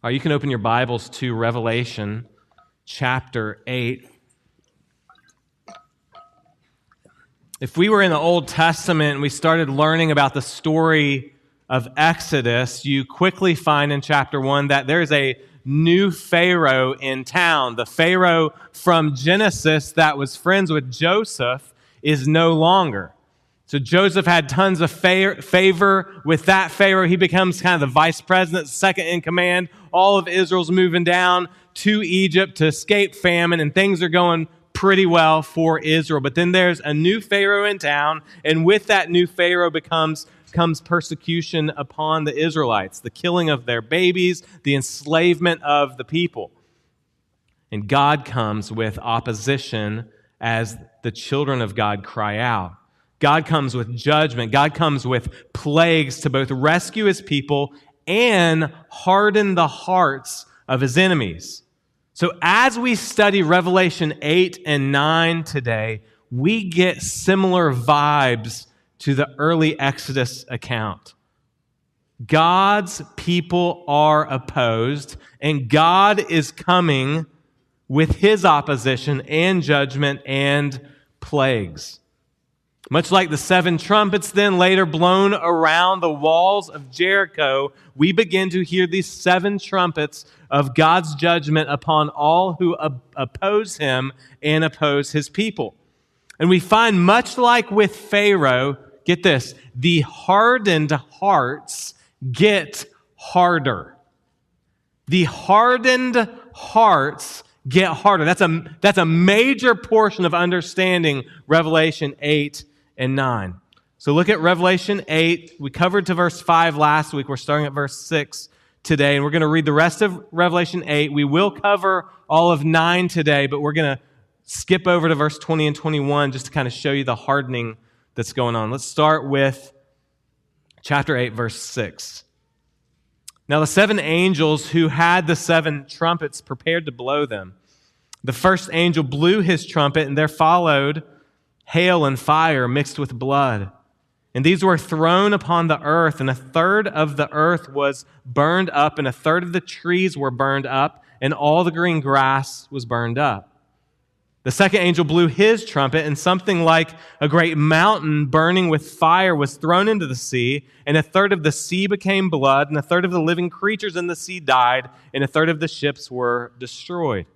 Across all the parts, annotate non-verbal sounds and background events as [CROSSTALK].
Or you can open your Bibles to Revelation chapter 8. If we were in the Old Testament and we started learning about the story of Exodus, you quickly find in chapter 1 that there's a new Pharaoh in town. The Pharaoh from Genesis that was friends with Joseph is no longer. So Joseph had tons of favor with that Pharaoh. He becomes kind of the vice president, second in command. All of Israel's moving down to Egypt to escape famine, and things are going pretty well for Israel. But then there's a new Pharaoh in town, and with that new Pharaoh becomes comes persecution upon the Israelites, the killing of their babies, the enslavement of the people. And God comes with opposition as the children of God cry out. God comes with judgment. God comes with plagues to both rescue his people and harden the hearts of his enemies. So, as we study Revelation 8 and 9 today, we get similar vibes to the early Exodus account. God's people are opposed, and God is coming with his opposition and judgment and plagues. Much like the seven trumpets then later blown around the walls of Jericho, we begin to hear these seven trumpets of God's judgment upon all who oppose him and oppose his people. And we find, much like with Pharaoh, get this, the hardened hearts get harder. The hardened hearts get harder. That's a, that's a major portion of understanding Revelation 8 and 9. So look at Revelation 8. We covered to verse 5 last week. We're starting at verse 6 today, and we're going to read the rest of Revelation 8. We will cover all of 9 today, but we're going to skip over to verse 20 and 21 just to kind of show you the hardening that's going on. Let's start with chapter 8, verse 6. Now, the seven angels who had the seven trumpets prepared to blow them. The first angel blew his trumpet, and there followed hail and fire mixed with blood. And these were thrown upon the earth, and a third of the earth was burned up, and a third of the trees were burned up, and all the green grass was burned up. The second angel blew his trumpet, and something like a great mountain burning with fire was thrown into the sea, and a third of the sea became blood, and a third of the living creatures in the sea died, and a third of the ships were destroyed.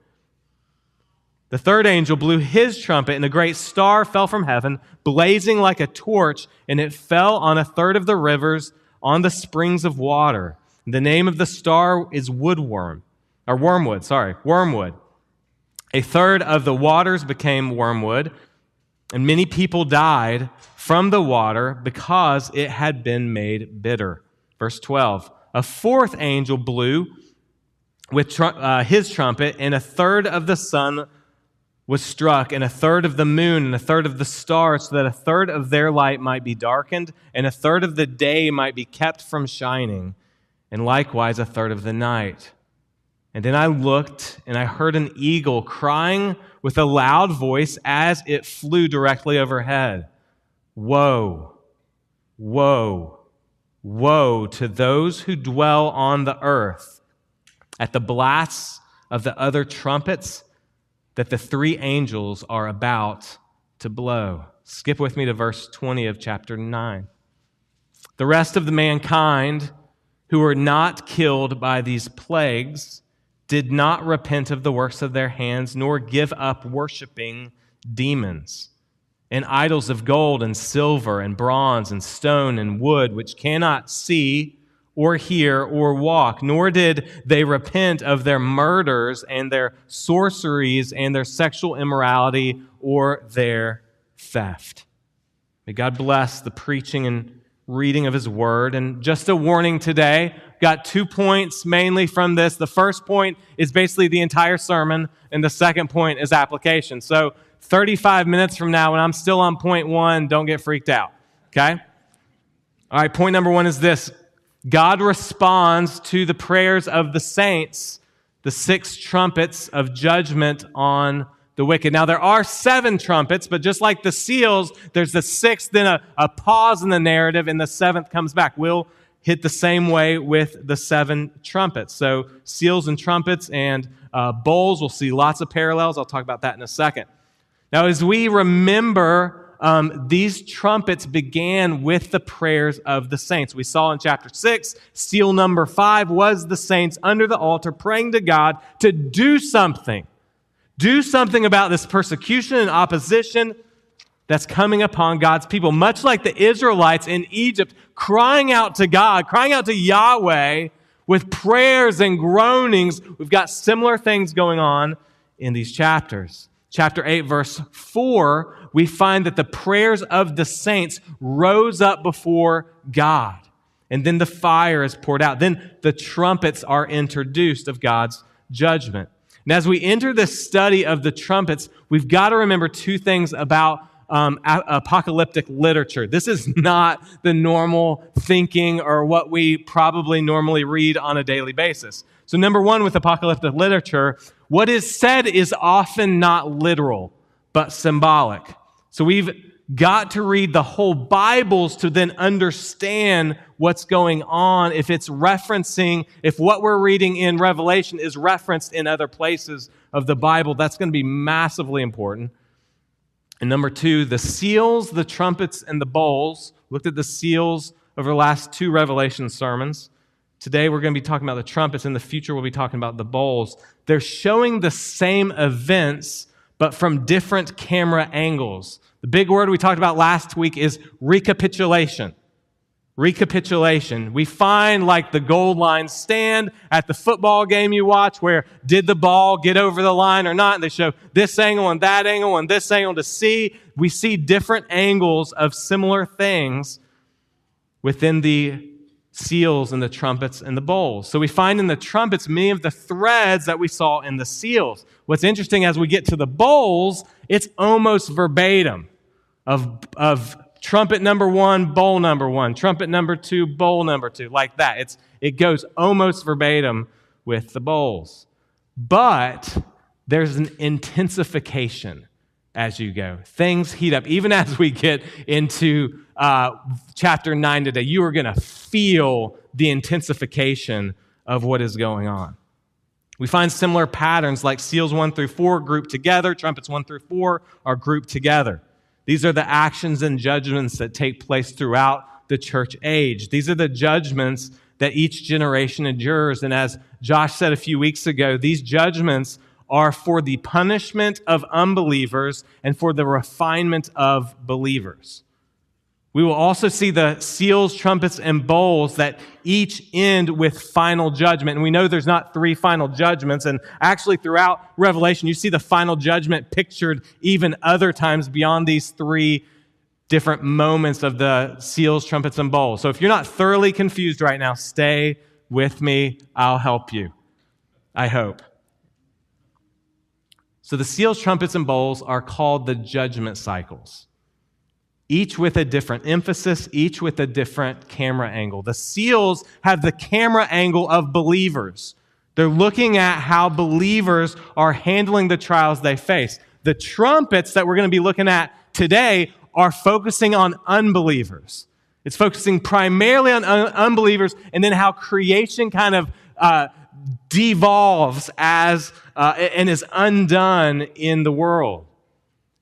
The third angel blew his trumpet, and a great star fell from heaven, blazing like a torch, and it fell on a third of the rivers on the springs of water. The name of the star is woodworm, or wormwood, sorry, wormwood. A third of the waters became wormwood, and many people died from the water because it had been made bitter. Verse 12. A fourth angel blew with tr- uh, his trumpet, and a third of the sun was struck, and a third of the moon, and a third of the stars, so that a third of their light might be darkened, and a third of the day might be kept from shining, and likewise a third of the night. And then I looked, and I heard an eagle crying with a loud voice as it flew directly overhead Woe, woe, woe to those who dwell on the earth at the blasts of the other trumpets that the three angels are about to blow. Skip with me to verse 20 of chapter 9. The rest of the mankind who were not killed by these plagues did not repent of the works of their hands, nor give up worshiping demons and idols of gold and silver and bronze and stone and wood, which cannot see or hear or walk, nor did they repent of their murders and their sorceries and their sexual immorality or their theft. May God bless the preaching and reading of His Word. And just a warning today, got two points mainly from this. The first point is basically the entire sermon, and the second point is application. So 35 minutes from now, when I'm still on point one, don't get freaked out. Okay? All right, point number one is this God responds to the prayers of the saints, the six trumpets of judgment on the wicked. Now, there are seven trumpets, but just like the seals, there's the sixth, then a, a pause in the narrative, and the seventh comes back. We'll hit the same way with the seven trumpets. So, seals and trumpets and uh, bowls, we'll see lots of parallels. I'll talk about that in a second. Now, as we remember, um, these trumpets began with the prayers of the saints. We saw in chapter 6, seal number 5 was the saints under the altar praying to God to do something. Do something about this persecution and opposition that's coming upon God's people. Much like the Israelites in Egypt crying out to God, crying out to Yahweh with prayers and groanings, we've got similar things going on in these chapters. Chapter 8, verse 4 we find that the prayers of the saints rose up before God. And then the fire is poured out. Then the trumpets are introduced of God's judgment. And as we enter the study of the trumpets, we've got to remember two things about um, apocalyptic literature. This is [LAUGHS] not the normal thinking or what we probably normally read on a daily basis. So, number one, with apocalyptic literature, what is said is often not literal, but symbolic. So we've got to read the whole Bibles to then understand what's going on. If it's referencing, if what we're reading in Revelation is referenced in other places of the Bible, that's going to be massively important. And number two, the seals, the trumpets, and the bowls. Looked at the seals over the last two Revelation sermons. Today we're going to be talking about the trumpets. In the future, we'll be talking about the bowls. They're showing the same events but from different camera angles. The big word we talked about last week is recapitulation. Recapitulation. We find like the goal line stand at the football game you watch where did the ball get over the line or not? And they show this angle and that angle and this angle to see. We see different angles of similar things within the seals and the trumpets and the bowls. So we find in the trumpets many of the threads that we saw in the seals. What's interesting as we get to the bowls, it's almost verbatim of, of trumpet number one, bowl number one, trumpet number two, bowl number two, like that. It's, it goes almost verbatim with the bowls. But there's an intensification as you go. Things heat up. Even as we get into uh, chapter 9 today, you are going to feel the intensification of what is going on. We find similar patterns like seals 1 through 4 grouped together, trumpets 1 through 4 are grouped together. These are the actions and judgments that take place throughout the church age. These are the judgments that each generation endures. And as Josh said a few weeks ago, these judgments are for the punishment of unbelievers and for the refinement of believers. We will also see the seals, trumpets, and bowls that each end with final judgment. And we know there's not three final judgments. And actually, throughout Revelation, you see the final judgment pictured even other times beyond these three different moments of the seals, trumpets, and bowls. So if you're not thoroughly confused right now, stay with me. I'll help you. I hope. So the seals, trumpets, and bowls are called the judgment cycles, each with a different emphasis, each with a different camera angle. The seals have the camera angle of believers. They're looking at how believers are handling the trials they face. The trumpets that we're going to be looking at today are focusing on unbelievers. It's focusing primarily on un- unbelievers and then how creation kind of uh, devolves as uh, and is undone in the world.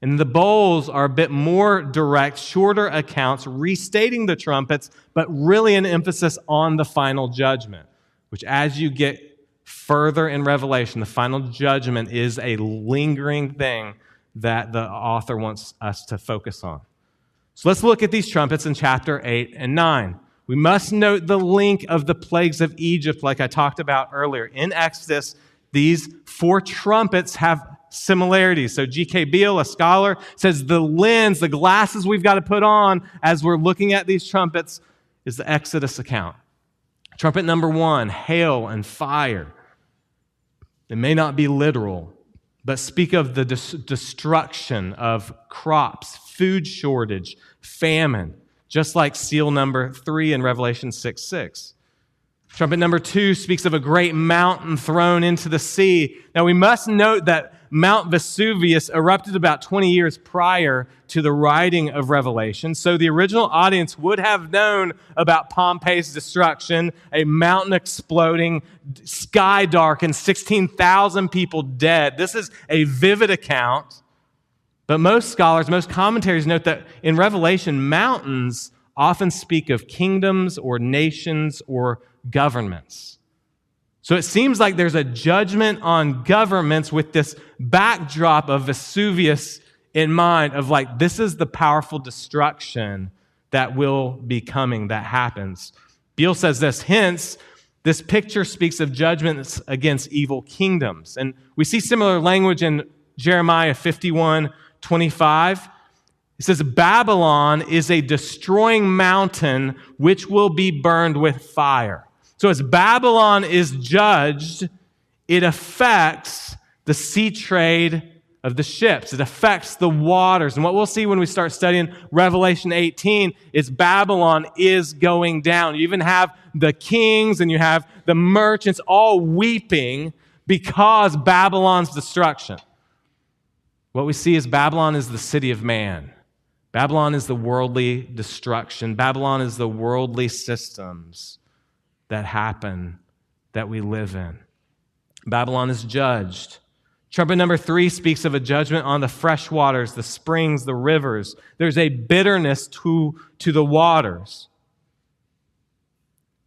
And the bowls are a bit more direct, shorter accounts, restating the trumpets, but really an emphasis on the final judgment, which as you get further in Revelation, the final judgment is a lingering thing that the author wants us to focus on. So let's look at these trumpets in chapter 8 and 9. We must note the link of the plagues of Egypt, like I talked about earlier. In Exodus, these four trumpets have similarities. So G.K. Beale, a scholar, says the lens, the glasses we've got to put on as we're looking at these trumpets is the Exodus account. Trumpet number one, hail and fire. It may not be literal, but speak of the dis- destruction of crops, food shortage, famine just like seal number three in Revelation 6 6. Trumpet number two speaks of a great mountain thrown into the sea. Now, we must note that Mount Vesuvius erupted about 20 years prior to the writing of Revelation. So the original audience would have known about Pompeii's destruction, a mountain exploding, sky dark, and 16,000 people dead. This is a vivid account. But most scholars, most commentaries note that in Revelation, mountains often speak of kingdoms or nations or governments. So it seems like there's a judgment on governments with this backdrop of Vesuvius in mind of like, this is the powerful destruction that will be coming, that happens. Beale says this, hence, this picture speaks of judgments against evil kingdoms. And we see similar language in Jeremiah 51 25. It says, Babylon is a destroying mountain which will be burned with fire. So as Babylon is judged, it affects the sea trade of the ships. It affects the waters. And what we'll see when we start studying Revelation 18 is Babylon is going down. You even have the kings and you have the merchants all weeping because Babylon's destruction. What we see is Babylon is the city of man. Babylon is the worldly destruction. Babylon is the worldly systems that happen that we live in. Babylon is judged. Trumpet number three speaks of a judgment on the fresh waters, the springs, the rivers. There's a bitterness to, to the waters.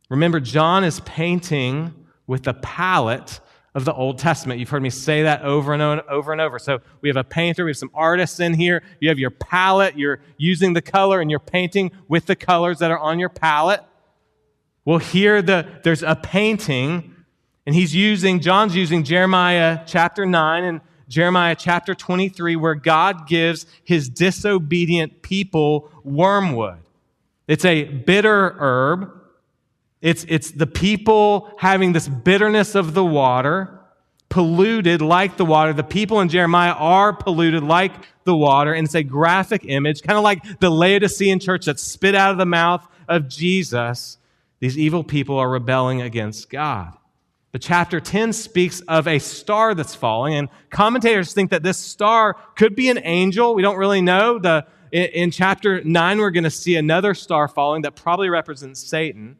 Remember, John is painting with a palette of the Old Testament. You've heard me say that over and over and over. So we have a painter, we have some artists in here. You have your palette, you're using the color, and you're painting with the colors that are on your palette. Well, here the, there's a painting, and he's using, John's using Jeremiah chapter 9 and Jeremiah chapter 23, where God gives his disobedient people wormwood. It's a bitter herb. It's, it's the people having this bitterness of the water, polluted like the water. The people in Jeremiah are polluted like the water. And it's a graphic image, kind of like the Laodicean church that spit out of the mouth of Jesus these evil people are rebelling against God. But chapter 10 speaks of a star that's falling, and commentators think that this star could be an angel. We don't really know. The, in chapter 9, we're going to see another star falling that probably represents Satan.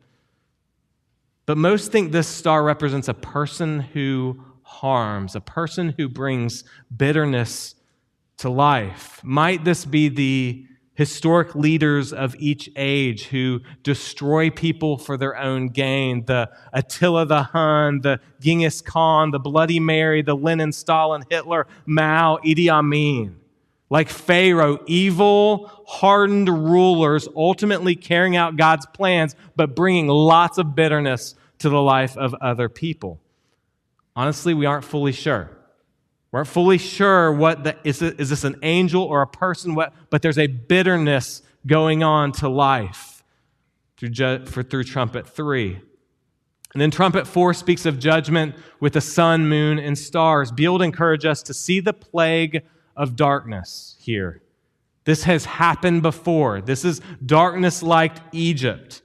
But most think this star represents a person who harms, a person who brings bitterness to life. Might this be the historic leaders of each age who destroy people for their own gain the Attila the Hun, the Genghis Khan, the Bloody Mary, the Lenin, Stalin, Hitler, Mao, Idi Amin. Like Pharaoh, evil, hardened rulers ultimately carrying out God's plans, but bringing lots of bitterness to the life of other people. Honestly, we aren't fully sure. We're not fully sure what the, is, it, is this an angel or a person, what, but there's a bitterness going on to life through, for, through trumpet three. And then trumpet four speaks of judgment with the sun, moon, and stars. Beale encourage us to see the plague of darkness here. This has happened before. This is darkness like Egypt.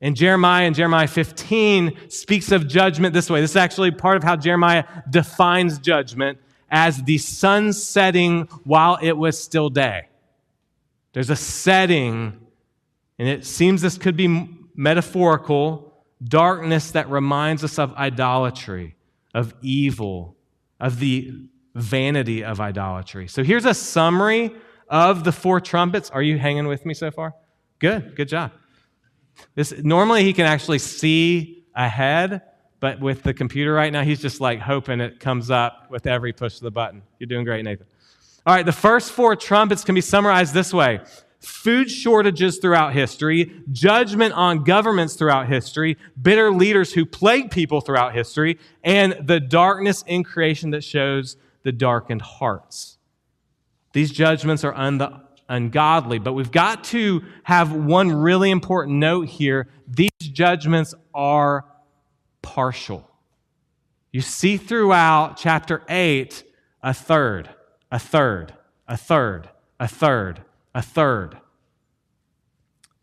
And Jeremiah in Jeremiah 15 speaks of judgment this way. This is actually part of how Jeremiah defines judgment as the sun setting while it was still day. There's a setting, and it seems this could be metaphorical darkness that reminds us of idolatry, of evil, of the vanity of idolatry. So here's a summary of the four trumpets. Are you hanging with me so far? Good, good job. This, normally he can actually see ahead, but with the computer right now, he's just like hoping it comes up with every push of the button. You're doing great, Nathan. All right, the first four trumpets can be summarized this way food shortages throughout history, judgment on governments throughout history, bitter leaders who plague people throughout history, and the darkness in creation that shows the darkened hearts. These judgments are un- ungodly, but we've got to have one really important note here. These judgments are partial. You see throughout chapter 8 a third, a third, a third, a third, a third.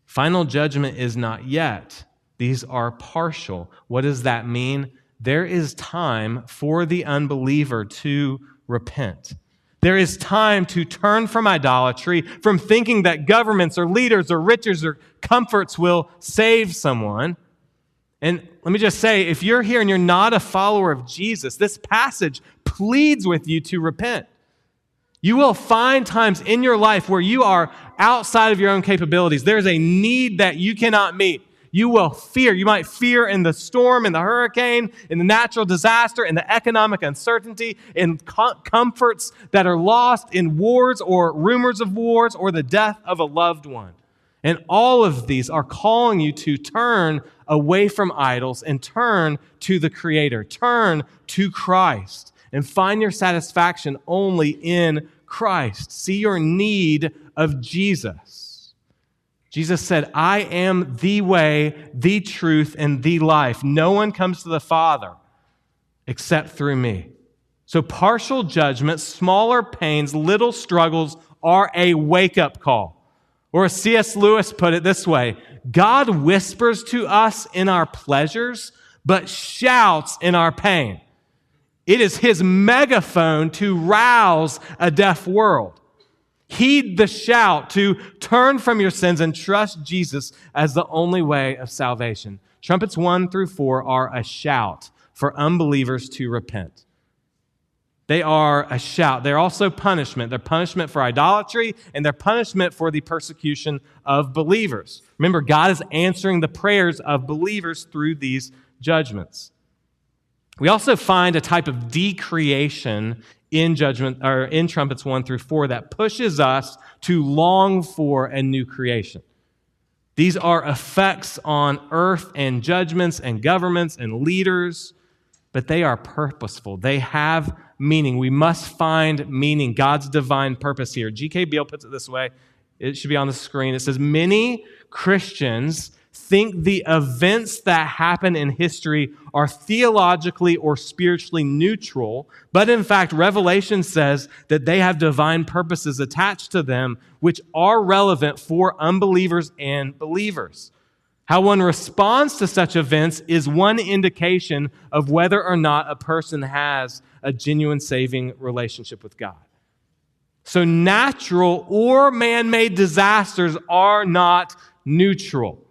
Final judgment is not yet. These are partial. What does that mean? There is time for the unbeliever to repent. There is time to turn from idolatry, from thinking that governments or leaders or riches or comforts will save someone. And let me just say if you're here and you're not a follower of Jesus, this passage pleads with you to repent. You will find times in your life where you are outside of your own capabilities. There's a need that you cannot meet. You will fear. You might fear in the storm, in the hurricane, in the natural disaster, in the economic uncertainty, in comforts that are lost, in wars or rumors of wars, or the death of a loved one. And all of these are calling you to turn away from idols and turn to the Creator, turn to Christ, and find your satisfaction only in Christ. See your need of Jesus. Jesus said, I am the way, the truth, and the life. No one comes to the Father except through me. So, partial judgment, smaller pains, little struggles are a wake up call. Or as C.S. Lewis put it this way God whispers to us in our pleasures, but shouts in our pain. It is his megaphone to rouse a deaf world. Heed the shout to turn from your sins and trust Jesus as the only way of salvation. Trumpets 1 through 4 are a shout for unbelievers to repent. They are a shout. They're also punishment. They're punishment for idolatry and they're punishment for the persecution of believers. Remember, God is answering the prayers of believers through these judgments. We also find a type of decreation in judgment or in trumpets 1 through 4 that pushes us to long for a new creation. These are effects on earth and judgments and governments and leaders, but they are purposeful. They have meaning. We must find meaning, God's divine purpose here. G.K. Beale puts it this way. It should be on the screen. It says, Many Christians think the events that happen in history are theologically or spiritually neutral, but in fact, Revelation says that they have divine purposes attached to them which are relevant for unbelievers and believers. How one responds to such events is one indication of whether or not a person has a genuine saving relationship with God. So, natural or man made disasters are not neutral.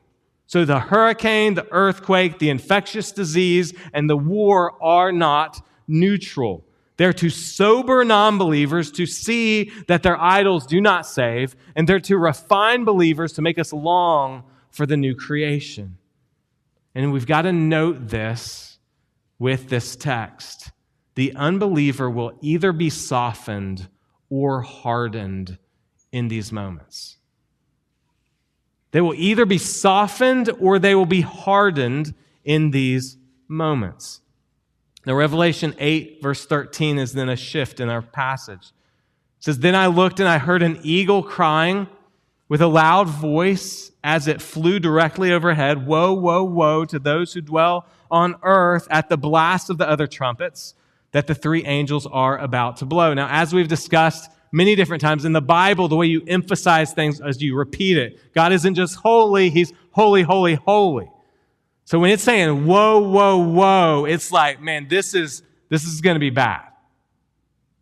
So, the hurricane, the earthquake, the infectious disease, and the war are not neutral. They're to sober non believers to see that their idols do not save, and they're to refine believers to make us long for the new creation. And we've got to note this with this text. The unbeliever will either be softened or hardened in these moments. They will either be softened or they will be hardened in these moments. Now, Revelation 8, verse 13, is then a shift in our passage. It says, Then I looked and I heard an eagle crying with a loud voice as it flew directly overhead Woe, woe, woe to those who dwell on earth at the blast of the other trumpets that the three angels are about to blow. Now, as we've discussed many different times in the Bible, the way you emphasize things as you repeat it, God isn't just holy, He's holy, holy, holy. So when it's saying woe, woe, woe, it's like, man, this is this is going to be bad.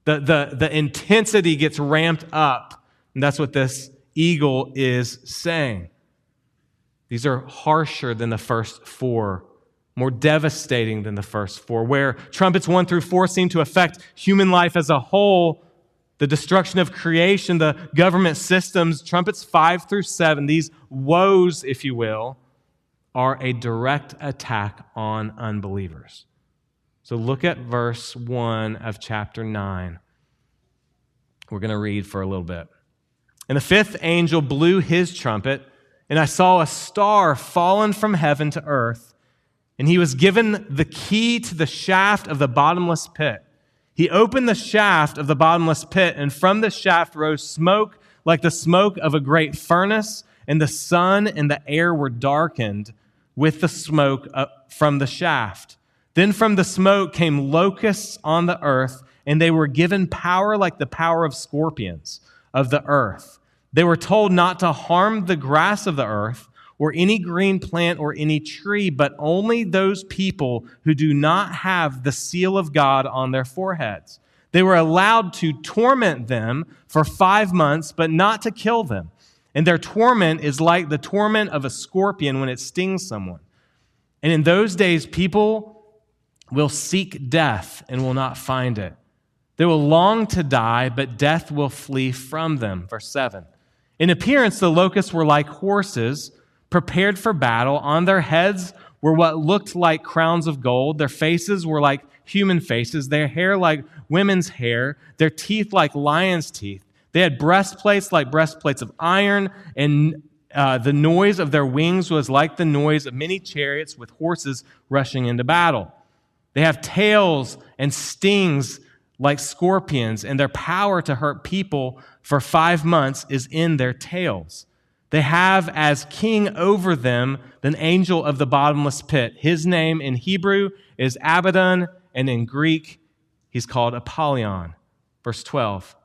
The, the, the intensity gets ramped up. And that's what this eagle is saying. These are harsher than the first four, more devastating than the first four. Where trumpets one through four seem to affect human life as a whole, the destruction of creation, the government systems, trumpets five through seven, these woes, if you will, are a direct attack on unbelievers. So look at verse 1 of chapter 9. We're going to read for a little bit. And the fifth angel blew his trumpet, and I saw a star fallen from heaven to earth, and he was given the key to the shaft of the bottomless pit. He opened the shaft of the bottomless pit, and from the shaft rose smoke like the smoke of a great furnace, and the sun and the air were darkened with the smoke uh, from the shaft. Then from the smoke came locusts on the earth, and they were given power like the power of scorpions of the earth. They were told not to harm the grass of the earth or any green plant or any tree, but only those people who do not have the seal of God on their foreheads. They were allowed to torment them for five months, but not to kill them. And their torment is like the torment of a scorpion when it stings someone. And in those days, people will seek death and will not find it. They will long to die, but death will flee from them. Verse 7. In appearance, the locusts were like horses prepared for battle. On their heads were what looked like crowns of gold. Their faces were like human faces, their hair like women's hair, their teeth like lions' teeth. They had breastplates like breastplates of iron, and uh, the noise of their wings was like the noise of many chariots with horses rushing into battle. They have tails and stings like scorpions, and their power to hurt people for five months is in their tails. They have as king over them the angel of the bottomless pit. His name in Hebrew is Abaddon, and in Greek, he's called Apollyon. Verse 12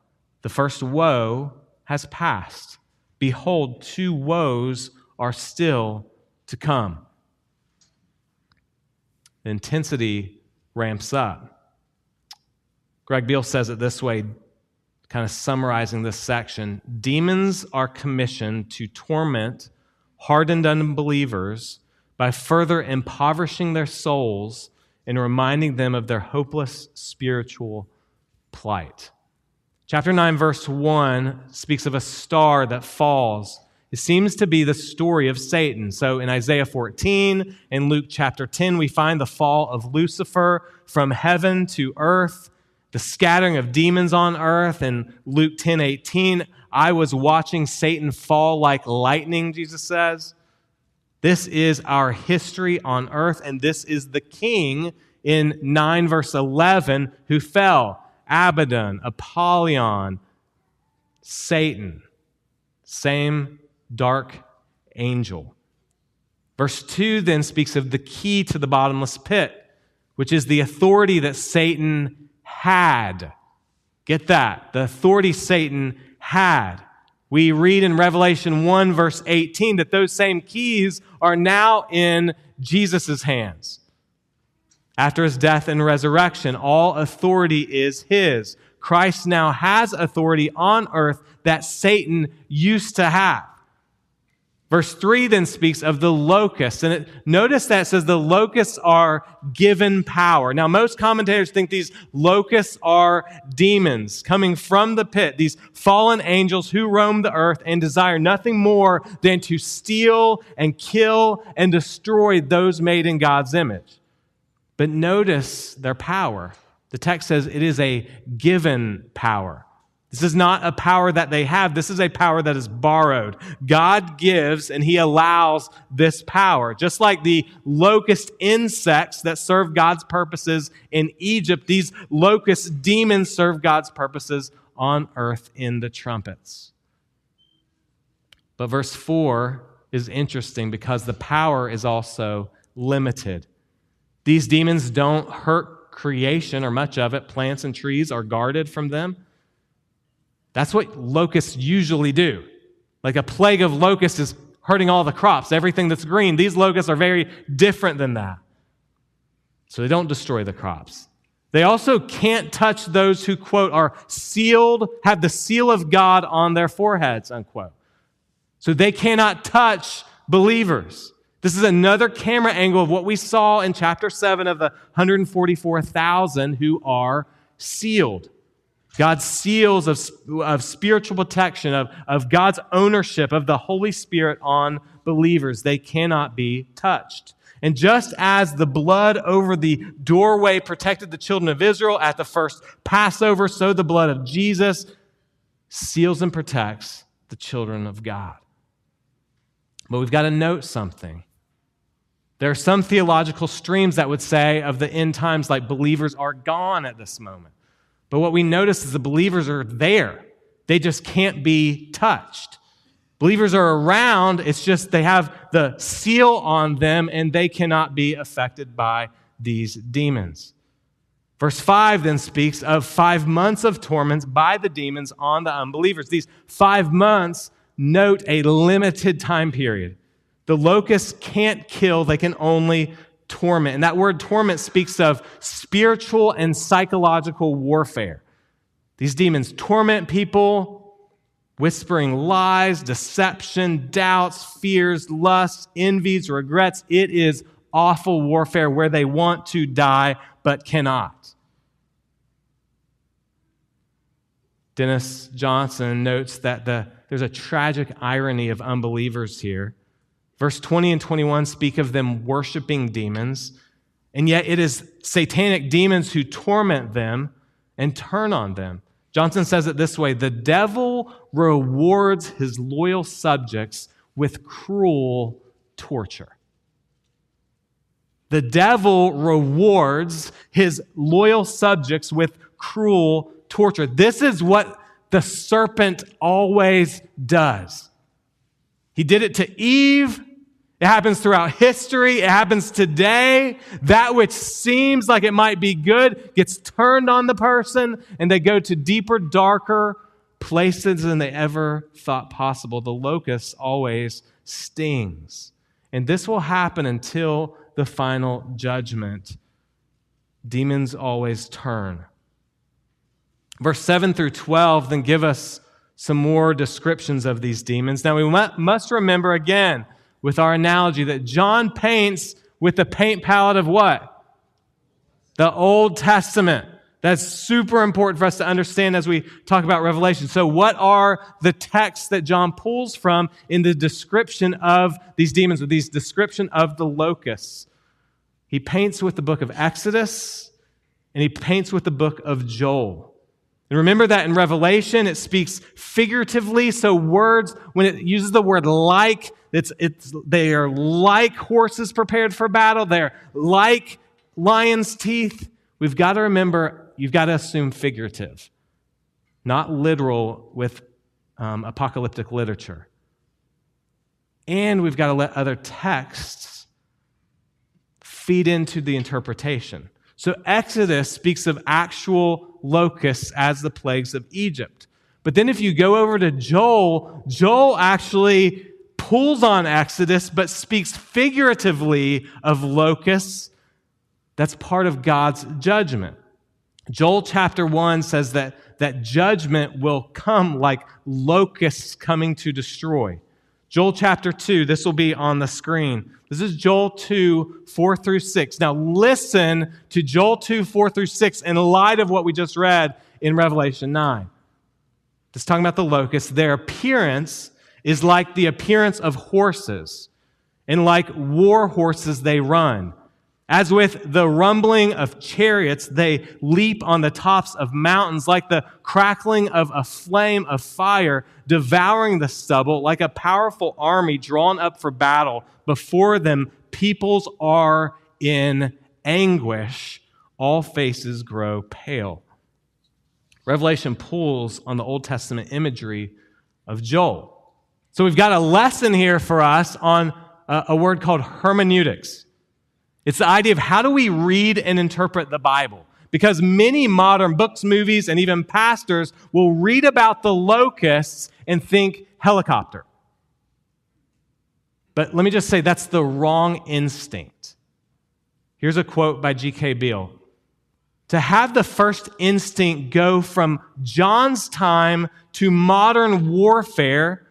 The first woe has passed. Behold, two woes are still to come. The intensity ramps up. Greg Beale says it this way kind of summarizing this section demons are commissioned to torment hardened unbelievers by further impoverishing their souls and reminding them of their hopeless spiritual plight. Chapter 9, verse 1 speaks of a star that falls. It seems to be the story of Satan. So in Isaiah 14 and Luke chapter 10, we find the fall of Lucifer from heaven to earth the scattering of demons on earth in Luke 10 18. I was watching Satan fall like lightning, Jesus says. This is our history on earth, and this is the king in 9 verse 11 who fell Abaddon, Apollyon, Satan. Same dark angel. Verse 2 then speaks of the key to the bottomless pit, which is the authority that Satan had. Get that. The authority Satan had. We read in Revelation 1, verse 18, that those same keys are now in Jesus' hands. After his death and resurrection, all authority is his. Christ now has authority on earth that Satan used to have. Verse 3 then speaks of the locusts. And it, notice that says the locusts are given power. Now, most commentators think these locusts are demons coming from the pit, these fallen angels who roam the earth and desire nothing more than to steal and kill and destroy those made in God's image. But notice their power. The text says it is a given power. This is not a power that they have. This is a power that is borrowed. God gives and he allows this power. Just like the locust insects that serve God's purposes in Egypt, these locust demons serve God's purposes on earth in the trumpets. But verse 4 is interesting because the power is also limited. These demons don't hurt creation or much of it. Plants and trees are guarded from them. That's what locusts usually do. Like a plague of locusts is hurting all the crops, everything that's green. These locusts are very different than that. So they don't destroy the crops. They also can't touch those who, quote, are sealed, have the seal of God on their foreheads, unquote. So they cannot touch believers. This is another camera angle of what we saw in chapter 7 of the 144,000 who are sealed. God's seals of, of spiritual protection, of, of God's ownership of the Holy Spirit on believers. They cannot be touched. And just as the blood over the doorway protected the children of Israel at the first Passover, so the blood of Jesus seals and protects the children of God. But we've got to note something. There are some theological streams that would say of the end times, like believers are gone at this moment. But what we notice is the believers are there. They just can't be touched. Believers are around, it's just they have the seal on them and they cannot be affected by these demons. Verse 5 then speaks of five months of torments by the demons on the unbelievers. These five months note a limited time period. The locusts can't kill, they can only torment. And that word torment speaks of spiritual and psychological warfare. These demons torment people, whispering lies, deception, doubts, fears, lusts, envies, regrets. It is awful warfare where they want to die but cannot. Dennis Johnson notes that the, there's a tragic irony of unbelievers here. Verse 20 and 21 speak of them worshiping demons, and yet it is satanic demons who torment them and turn on them. Johnson says it this way The devil rewards his loyal subjects with cruel torture. The devil rewards his loyal subjects with cruel torture. This is what the serpent always does. He did it to Eve. It happens throughout history. It happens today. That which seems like it might be good gets turned on the person, and they go to deeper, darker places than they ever thought possible. The locust always stings. And this will happen until the final judgment. Demons always turn. Verse 7 through 12 then give us some more descriptions of these demons. Now we must remember again with our analogy that John paints with the paint palette of what? The Old Testament. That's super important for us to understand as we talk about Revelation. So, what are the texts that John pulls from in the description of these demons, or these description of the locusts? He paints with the book of Exodus, and he paints with the book of Joel. And remember that in Revelation, it speaks figuratively. So words, when it uses the word like, it's, it's, they are like horses prepared for battle. They're like lion's teeth. We've got to remember, you've got to assume figurative, not literal with um, apocalyptic literature. And we've got to let other texts feed into the interpretation. So Exodus speaks of actual locusts as the plagues of Egypt. But then if you go over to Joel, Joel actually pulls on Exodus but speaks figuratively of locusts. That's part of God's judgment. Joel chapter 1 says that, that judgment will come like locusts coming to destroy. Joel chapter 2, this will be on the screen. This is Joel 2, 4 through 6. Now listen to Joel 2, 4 through 6 in light of what we just read in Revelation 9. Just talking about the locusts. Their appearance is like the appearance of horses, and like war horses they run. As with the rumbling of chariots, they leap on the tops of mountains like the crackling of a flame of fire, devouring the stubble like a powerful army drawn up for battle. Before them, peoples are in anguish. All faces grow pale. Revelation pulls on the Old Testament imagery of Joel. So we've got a lesson here for us on a, a word called hermeneutics. It's the idea of how do we read and interpret the Bible? Because many modern books, movies, and even pastors will read about the locusts and think helicopter. But let me just say that's the wrong instinct. Here's a quote by G.K. Beale To have the first instinct go from John's time to modern warfare,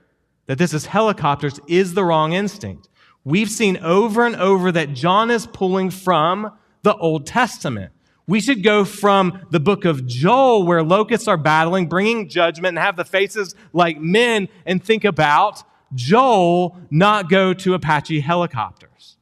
that this is helicopters, is the wrong instinct. We've seen over and over that John is pulling from the Old Testament. We should go from the book of Joel, where locusts are battling, bringing judgment, and have the faces like men, and think about Joel, not go to Apache helicopters.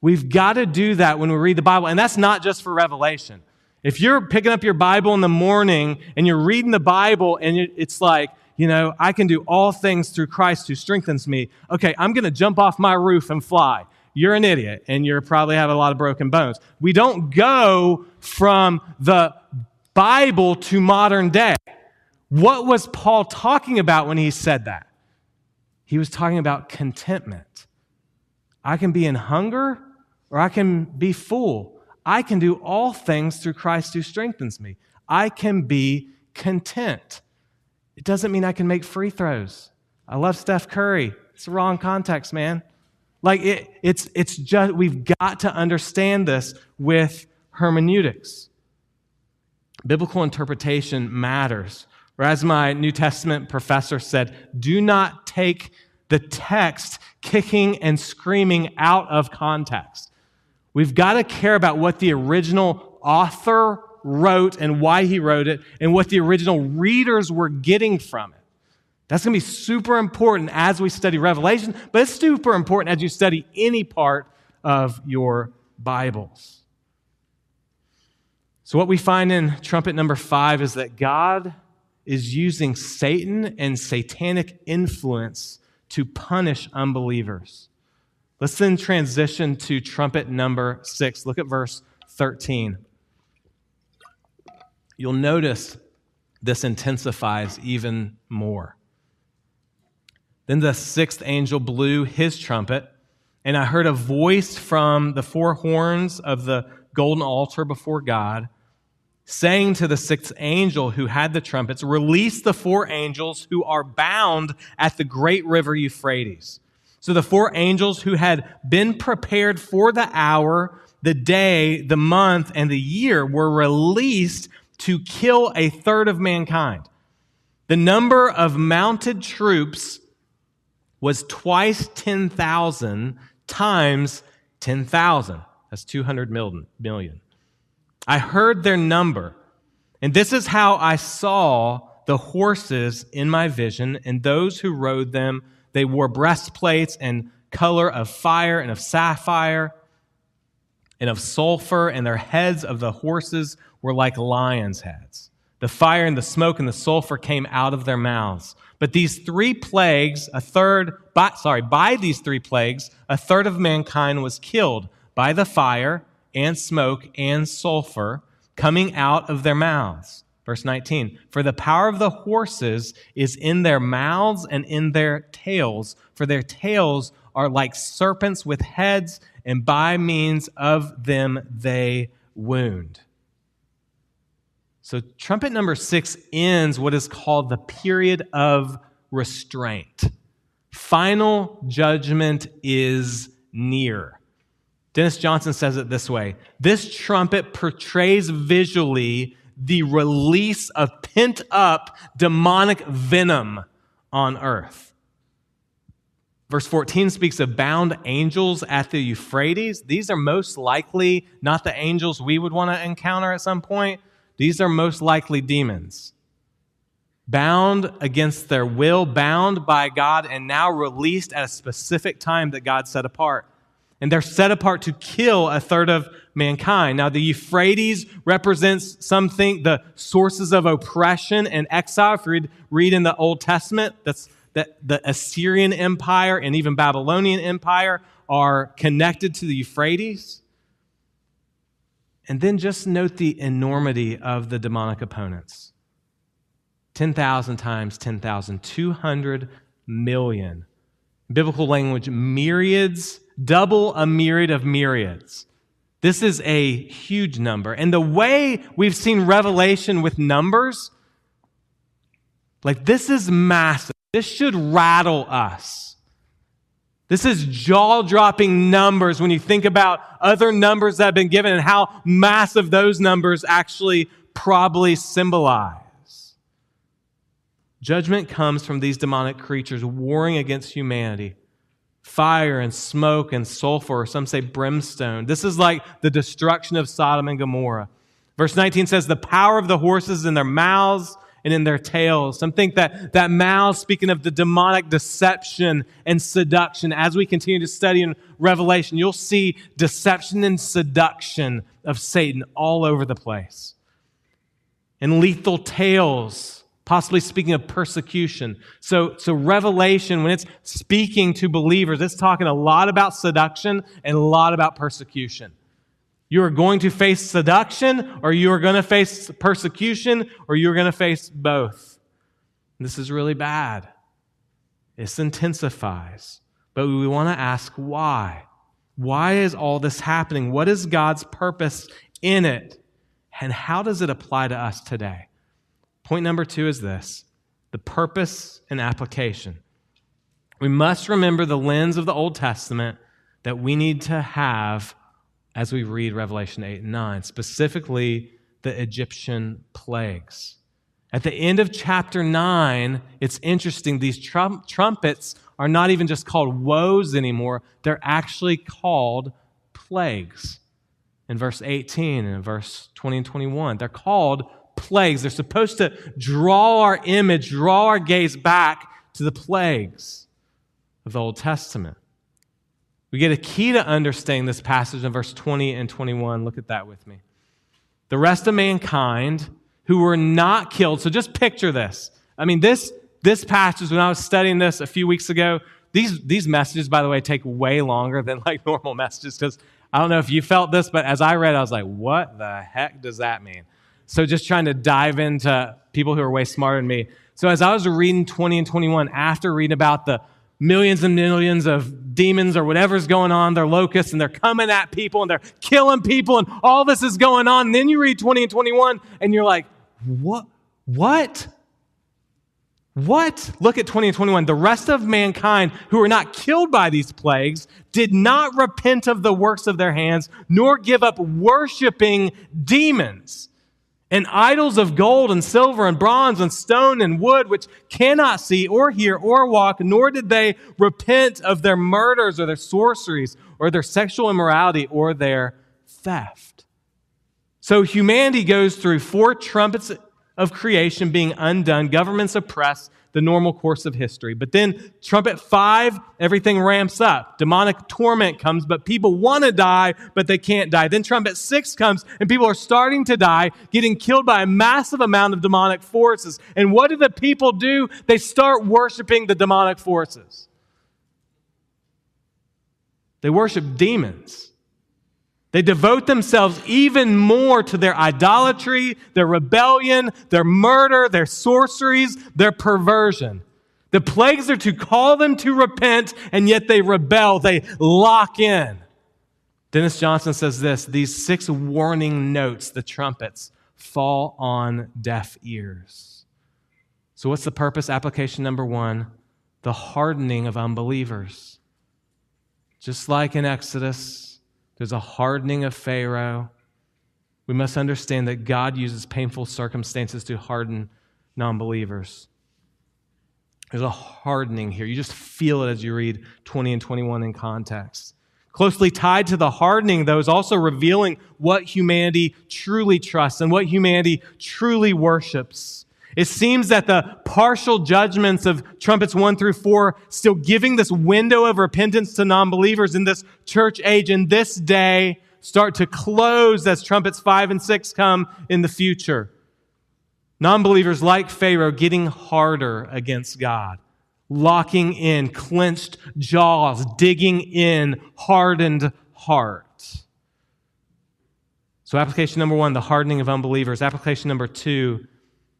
We've got to do that when we read the Bible, and that's not just for Revelation. If you're picking up your Bible in the morning and you're reading the Bible and it's like, you know, I can do all things through Christ who strengthens me. Okay, I'm going to jump off my roof and fly. You're an idiot and you probably have a lot of broken bones. We don't go from the Bible to modern day. What was Paul talking about when he said that? He was talking about contentment. I can be in hunger or I can be full. I can do all things through Christ who strengthens me. I can be content. It doesn't mean I can make free throws. I love Steph Curry. It's the wrong context, man. Like it, it's, it's just, we've got to understand this with hermeneutics. Biblical interpretation matters. Or as my New Testament professor said, do not take the text kicking and screaming out of context. We've got to care about what the original author wrote and why he wrote it and what the original readers were getting from it. That's going to be super important as we study Revelation, but it's super important as you study any part of your Bibles. So, what we find in trumpet number five is that God is using Satan and satanic influence to punish unbelievers. Let's then transition to trumpet number six. Look at verse 13. You'll notice this intensifies even more. Then the sixth angel blew his trumpet, and I heard a voice from the four horns of the golden altar before God, saying to the sixth angel who had the trumpets, Release the four angels who are bound at the great river Euphrates. So the four angels who had been prepared for the hour, the day, the month, and the year were released to kill a third of mankind. The number of mounted troops was twice 10,000 times 10,000. That's 200 million. I heard their number, and this is how I saw the horses in my vision, and those who rode them. They wore breastplates and color of fire and of sapphire and of sulfur, and their heads of the horses were like lions' heads. The fire and the smoke and the sulfur came out of their mouths. But these three plagues, a third, by, sorry, by these three plagues, a third of mankind was killed by the fire and smoke and sulfur coming out of their mouths. Verse 19, for the power of the horses is in their mouths and in their tails, for their tails are like serpents with heads, and by means of them they wound. So, trumpet number six ends what is called the period of restraint. Final judgment is near. Dennis Johnson says it this way This trumpet portrays visually the release of pent up demonic venom on earth. Verse 14 speaks of bound angels at the Euphrates. These are most likely not the angels we would want to encounter at some point, these are most likely demons. Bound against their will, bound by God, and now released at a specific time that God set apart. And they're set apart to kill a third of mankind. Now, the Euphrates represents something, the sources of oppression and exile. If you read, in the Old Testament, that's that the Assyrian Empire and even Babylonian Empire are connected to the Euphrates. And then just note the enormity of the demonic opponents 10,000 times 10,000, 200 million. Biblical language, myriads, double a myriad of myriads. This is a huge number. And the way we've seen Revelation with numbers, like this is massive. This should rattle us. This is jaw dropping numbers when you think about other numbers that have been given and how massive those numbers actually probably symbolize. Judgment comes from these demonic creatures warring against humanity. Fire and smoke and sulfur, or some say brimstone. This is like the destruction of Sodom and Gomorrah. Verse 19 says, The power of the horses in their mouths and in their tails. Some think that that mouth, speaking of the demonic deception and seduction, as we continue to study in Revelation, you'll see deception and seduction of Satan all over the place. And lethal tails, possibly speaking of persecution. So, so Revelation, when it's speaking to believers, it's talking a lot about seduction and a lot about persecution. You are going to face seduction, or you are going to face persecution, or you're going to face both. This is really bad. This intensifies. But we want to ask why. Why is all this happening? What is God's purpose in it? And how does it apply to us today? Point number two is this the purpose and application. We must remember the lens of the Old Testament that we need to have as we read Revelation 8 and 9, specifically the Egyptian plagues. At the end of chapter 9, it's interesting. These trum- trumpets are not even just called woes anymore, they're actually called plagues. In verse 18 and in verse 20 and 21, they're called plagues. They're supposed to draw our image, draw our gaze back to the plagues of the Old Testament. We get a key to understanding this passage in verse 20 and 21. Look at that with me. The rest of mankind who were not killed. So just picture this. I mean, this, this passage, when I was studying this a few weeks ago, these, these messages, by the way, take way longer than like [LAUGHS] normal messages because I don't know if you felt this, but as I read, I was like, what the heck does that mean? So just trying to dive into people who are way smarter than me. So as I was reading 20 and 21, after reading about the millions and millions of demons or whatever's going on, they're locusts and they're coming at people and they're killing people and all this is going on. And then you read 20 and 21 and you're like, what? What? What? Look at 20 and 21. The rest of mankind who were not killed by these plagues did not repent of the works of their hands, nor give up worshiping demons and idols of gold and silver and bronze and stone and wood, which cannot see or hear or walk, nor did they repent of their murders or their sorceries or their sexual immorality or their theft. So humanity goes through four trumpets of creation being undone, governments oppressed, the normal course of history. But then, trumpet five, everything ramps up. Demonic torment comes, but people want to die, but they can't die. Then, trumpet six comes, and people are starting to die, getting killed by a massive amount of demonic forces. And what do the people do? They start worshiping the demonic forces. They worship demons. They devote themselves even more to their idolatry, their rebellion, their murder, their sorceries, their perversion. The plagues are to call them to repent, and yet they rebel. They lock in. Dennis Johnson says this these six warning notes, the trumpets, fall on deaf ears. So, what's the purpose? Application number one the hardening of unbelievers. Just like in Exodus, there's a hardening of Pharaoh. We must understand that God uses painful circumstances to harden non believers. There's a hardening here. You just feel it as you read 20 and 21 in context. Closely tied to the hardening, though, is also revealing what humanity truly trusts and what humanity truly worships. It seems that the partial judgments of trumpets 1 through 4 still giving this window of repentance to non-believers in this church age in this day start to close as trumpets 5 and 6 come in the future. Non-believers like Pharaoh getting harder against God, locking in clenched jaws, digging in hardened heart. So application number 1, the hardening of unbelievers. Application number 2,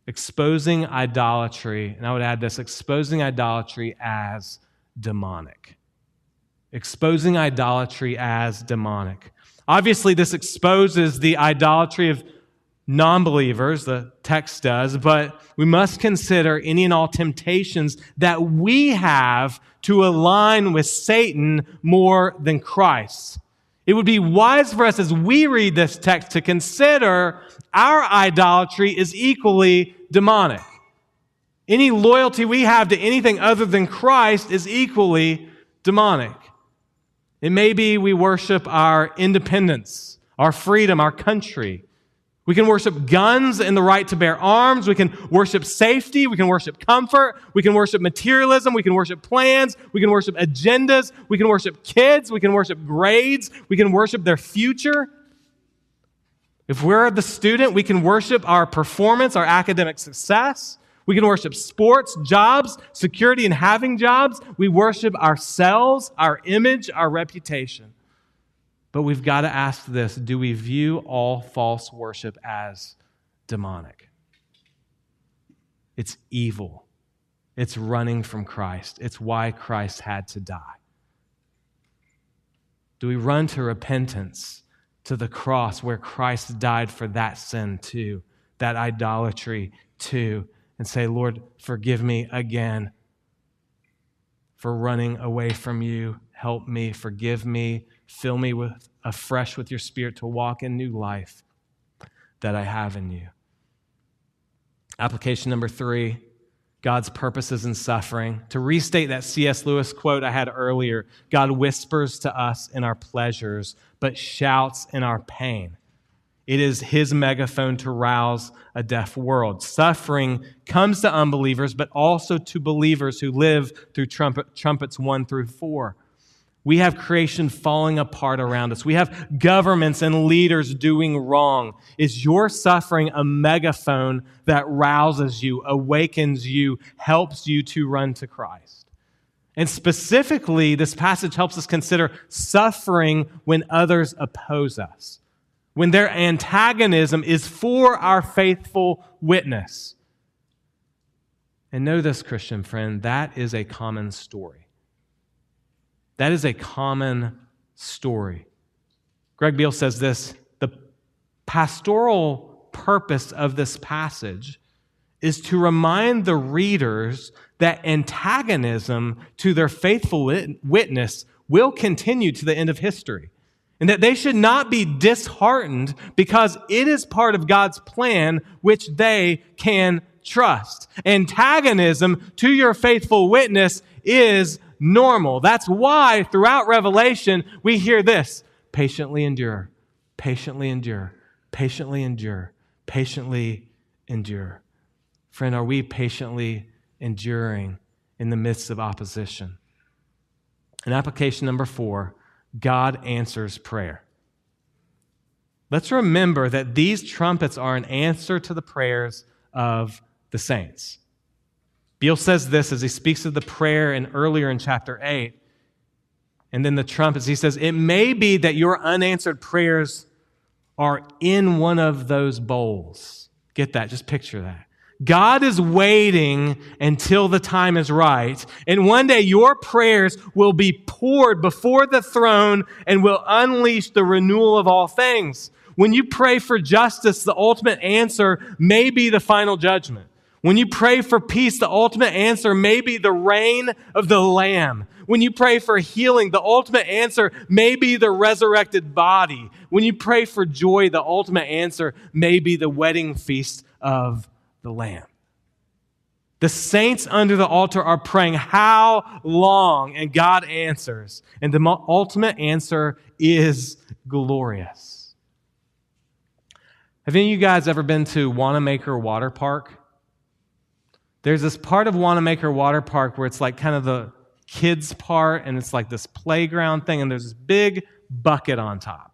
exposing idolatry, and I would add this exposing idolatry as demonic. Exposing idolatry as demonic. Obviously, this exposes the idolatry of non believers, the text does, but we must consider any and all temptations that we have to align with Satan more than Christ. It would be wise for us as we read this text to consider our idolatry is equally demonic. Any loyalty we have to anything other than Christ is equally demonic. It may be we worship our independence, our freedom, our country. We can worship guns and the right to bear arms. We can worship safety. We can worship comfort. We can worship materialism. We can worship plans. We can worship agendas. We can worship kids. We can worship grades. We can worship their future. If we're the student, we can worship our performance, our academic success. We can worship sports, jobs, security, and having jobs. We worship ourselves, our image, our reputation. But we've got to ask this do we view all false worship as demonic? It's evil. It's running from Christ. It's why Christ had to die. Do we run to repentance? to the cross where Christ died for that sin too, that idolatry too, and say, Lord, forgive me again. for running away from you. Help me, forgive me, fill me with afresh with your spirit to walk in new life that I have in you. Application number three God's purposes in suffering. To restate that C.S. Lewis quote I had earlier God whispers to us in our pleasures, but shouts in our pain. It is his megaphone to rouse a deaf world. Suffering comes to unbelievers, but also to believers who live through trumpet, trumpets one through four. We have creation falling apart around us. We have governments and leaders doing wrong. Is your suffering a megaphone that rouses you, awakens you, helps you to run to Christ? And specifically, this passage helps us consider suffering when others oppose us when their antagonism is for our faithful witness. And know this, Christian friend, that is a common story. That is a common story. Greg Beale says this the pastoral purpose of this passage is to remind the readers that antagonism to their faithful witness will continue to the end of history and that they should not be disheartened because it is part of God's plan which they can trust. Antagonism to your faithful witness is normal. That's why throughout Revelation we hear this patiently endure, patiently endure, patiently endure, patiently endure. Friend, are we patiently enduring in the midst of opposition? And application number four God answers prayer. Let's remember that these trumpets are an answer to the prayers of the saints. Beale says this as he speaks of the prayer in earlier in chapter 8. And then the trumpets, he says, It may be that your unanswered prayers are in one of those bowls. Get that, just picture that. God is waiting until the time is right. And one day your prayers will be poured before the throne and will unleash the renewal of all things. When you pray for justice, the ultimate answer may be the final judgment. When you pray for peace, the ultimate answer may be the reign of the Lamb. When you pray for healing, the ultimate answer may be the resurrected body. When you pray for joy, the ultimate answer may be the wedding feast of the Lamb. The saints under the altar are praying, How long? And God answers. And the ultimate answer is glorious. Have any of you guys ever been to Wanamaker Water Park? There's this part of Wanamaker Water Park where it's like kind of the kids' part, and it's like this playground thing, and there's this big bucket on top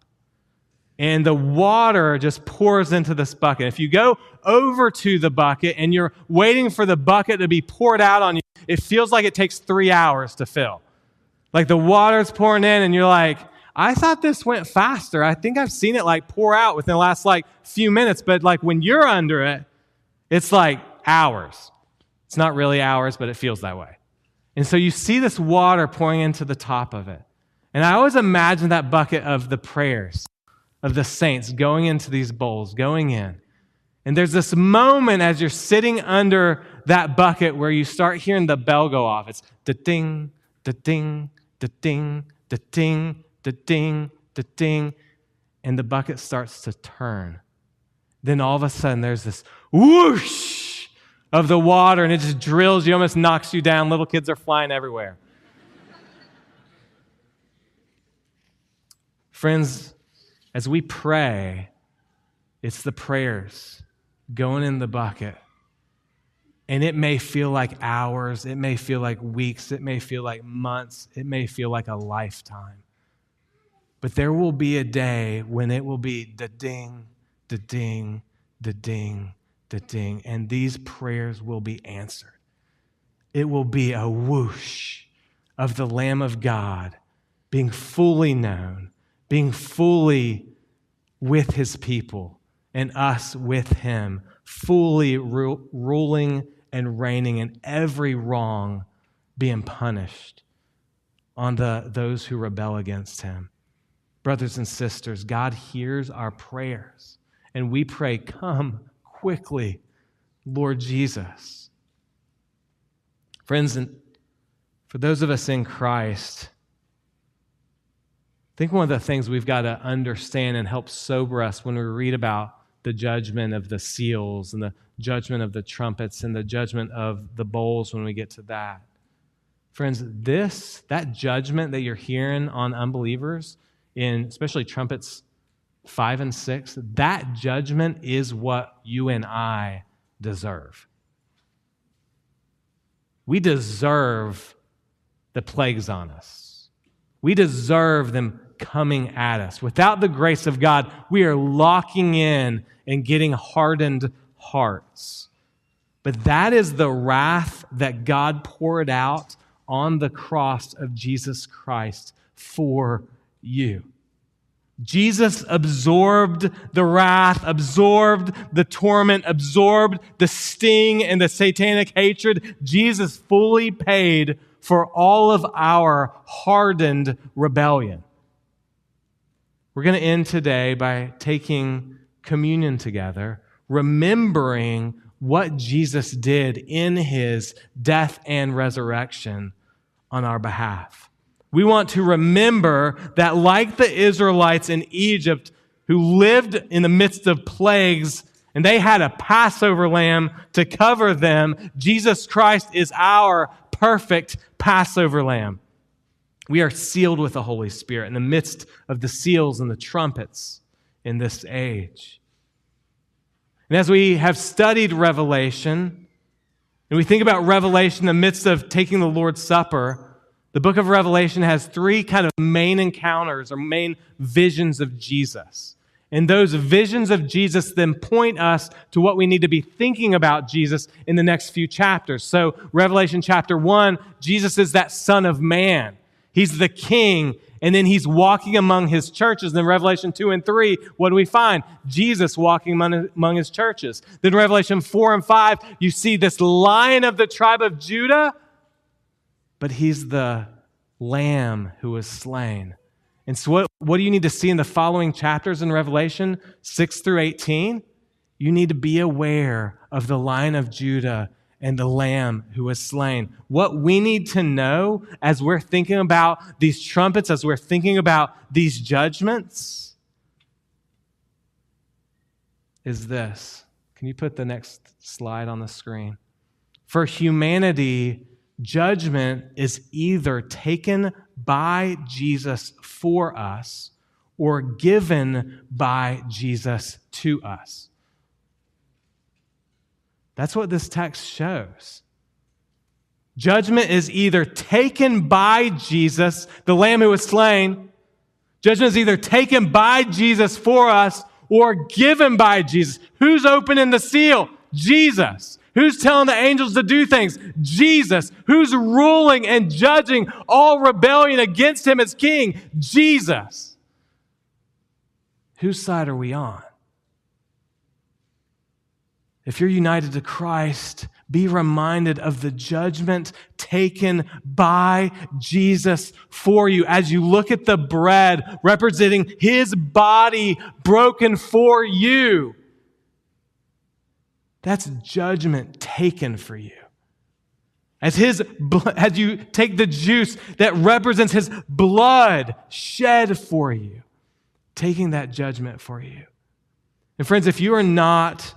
and the water just pours into this bucket. If you go over to the bucket and you're waiting for the bucket to be poured out on you, it feels like it takes three hours to fill. Like the water's pouring in, and you're like, I thought this went faster. I think I've seen it like pour out within the last like few minutes, but like when you're under it, it's like hours. It's not really hours, but it feels that way. And so you see this water pouring into the top of it. And I always imagine that bucket of the prayers of the saints going into these bowls, going in. And there's this moment as you're sitting under that bucket where you start hearing the bell go off. It's da ding, da ding, da ding, da ding, da ding, da ding. And the bucket starts to turn. Then all of a sudden there's this whoosh of the water and it just drills you, almost knocks you down. Little kids are flying everywhere. Friends, as we pray, it's the prayers going in the bucket. And it may feel like hours, it may feel like weeks, it may feel like months, it may feel like a lifetime. But there will be a day when it will be the ding, the ding, the ding, the ding, and these prayers will be answered. It will be a whoosh of the Lamb of God being fully known, being fully with his people and us with him, fully ru- ruling and reigning, and every wrong being punished on the, those who rebel against him. Brothers and sisters, God hears our prayers, and we pray, Come quickly, Lord Jesus. Friends, and For those of us in Christ, I think one of the things we've got to understand and help sober us when we read about the judgment of the seals and the judgment of the trumpets and the judgment of the bowls when we get to that. Friends, this, that judgment that you're hearing on unbelievers, in especially trumpets five and six, that judgment is what you and I deserve. We deserve the plagues on us. We deserve them coming at us. Without the grace of God, we are locking in and getting hardened hearts. But that is the wrath that God poured out on the cross of Jesus Christ for you. Jesus absorbed the wrath, absorbed the torment, absorbed the sting and the satanic hatred. Jesus fully paid for all of our hardened rebellion. We're going to end today by taking communion together, remembering what Jesus did in his death and resurrection on our behalf. We want to remember that, like the Israelites in Egypt who lived in the midst of plagues and they had a Passover lamb to cover them, Jesus Christ is our perfect Passover lamb. We are sealed with the Holy Spirit in the midst of the seals and the trumpets in this age. And as we have studied Revelation, and we think about Revelation in the midst of taking the Lord's Supper, the book of Revelation has three kind of main encounters or main visions of Jesus. And those visions of Jesus then point us to what we need to be thinking about Jesus in the next few chapters. So, Revelation chapter 1, Jesus is that Son of Man. He's the king, and then he's walking among his churches. Then Revelation 2 and 3, what do we find? Jesus walking among, among his churches. Then Revelation 4 and 5, you see this lion of the tribe of Judah, but he's the lamb who was slain. And so, what, what do you need to see in the following chapters in Revelation 6 through 18? You need to be aware of the lion of Judah and the lamb who was slain. What we need to know as we're thinking about these trumpets, as we're thinking about these judgments, is this. Can you put the next slide on the screen? For humanity, judgment is either taken by Jesus for us or given by Jesus to us. That's what this text shows. Judgment is either taken by Jesus, the Lamb who was slain. Judgment is either taken by Jesus for us or given by Jesus. Who's opening the seal? Jesus. Who's telling the angels to do things? Jesus. Who's ruling and judging all rebellion against him as king? Jesus. Whose side are we on? If you're united to Christ, be reminded of the judgment taken by Jesus for you as you look at the bread representing his body broken for you. That's judgment taken for you. As his as you take the juice that represents his blood shed for you, taking that judgment for you. And friends, if you are not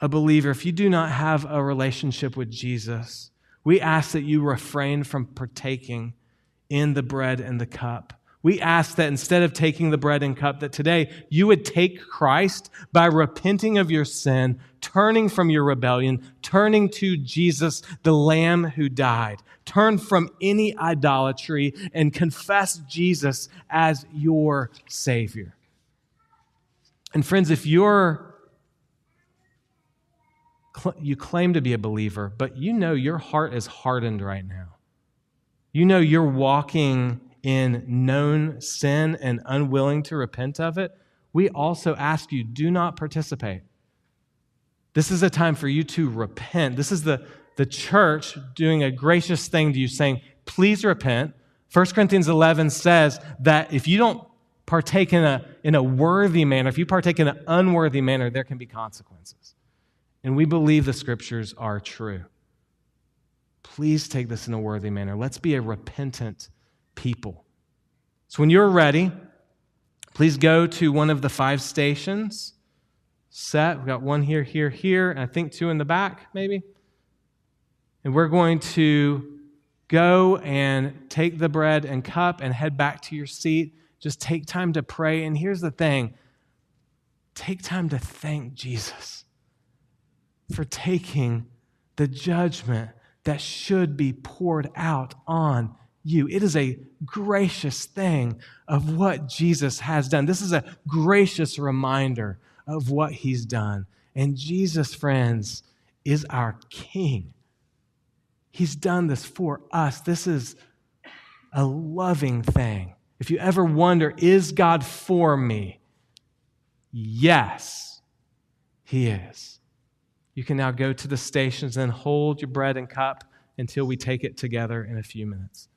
a believer, if you do not have a relationship with Jesus, we ask that you refrain from partaking in the bread and the cup. We ask that instead of taking the bread and cup, that today you would take Christ by repenting of your sin, turning from your rebellion, turning to Jesus, the Lamb who died. Turn from any idolatry and confess Jesus as your Savior. And friends, if you're you claim to be a believer, but you know your heart is hardened right now. You know you're walking in known sin and unwilling to repent of it. We also ask you do not participate. This is a time for you to repent. This is the, the church doing a gracious thing to you, saying, please repent. 1 Corinthians 11 says that if you don't partake in a, in a worthy manner, if you partake in an unworthy manner, there can be consequences and we believe the scriptures are true. Please take this in a worthy manner. Let's be a repentant people. So when you're ready, please go to one of the five stations. Set. We've got one here, here, here, and I think two in the back, maybe. And we're going to go and take the bread and cup and head back to your seat. Just take time to pray. And here's the thing take time to thank Jesus for taking the judgment that should be poured out on you. It is a gracious thing of what Jesus has done. This is a gracious reminder of what he's done. And Jesus, friends, is our King. He's done this for us. This is a loving thing. If you ever wonder, is God for me? Yes, He is. You can now go to the stations and hold your bread and cup until we take it together in a few minutes.